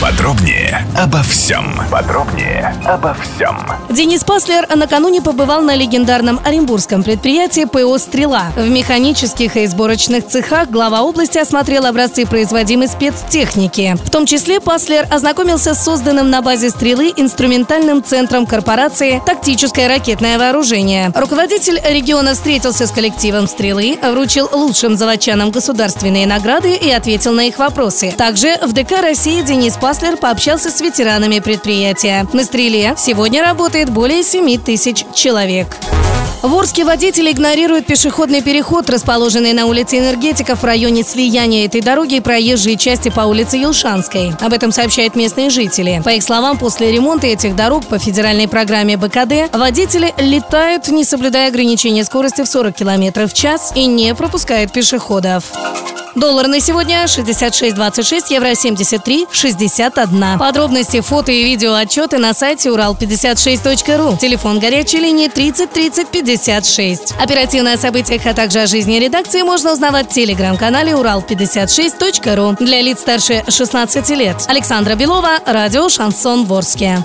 Подробнее обо всем. Подробнее обо всем. Денис Паслер накануне побывал на легендарном оренбургском предприятии ПО «Стрела». В механических и сборочных цехах глава области осмотрел образцы производимой спецтехники. В том числе Паслер ознакомился с созданным на базе «Стрелы» инструментальным центром корпорации «Тактическое ракетное вооружение». Руководитель региона встретился с коллективом «Стрелы», вручил лучшим заводчанам государственные награды и ответил на их вопросы. Также в ДК России Денис Паслер пообщался с ветеранами предприятия. На «Стреле» сегодня работает более 7 тысяч человек. В Орске водители игнорируют пешеходный переход, расположенный на улице Энергетиков в районе слияния этой дороги и проезжей части по улице Елшанской. Об этом сообщают местные жители. По их словам, после ремонта этих дорог по федеральной программе БКД водители летают, не соблюдая ограничения скорости в 40 км в час и не пропускают пешеходов. Доллар на сегодня 66.26, евро 73.61. Подробности, фото и видео отчеты на сайте урал56.ру. Телефон горячей линии 30 30 56. Оперативно о событиях, а также о жизни редакции можно узнавать в телеграм-канале урал56.ру. Для лиц старше 16 лет. Александра Белова, радио «Шансон Ворске».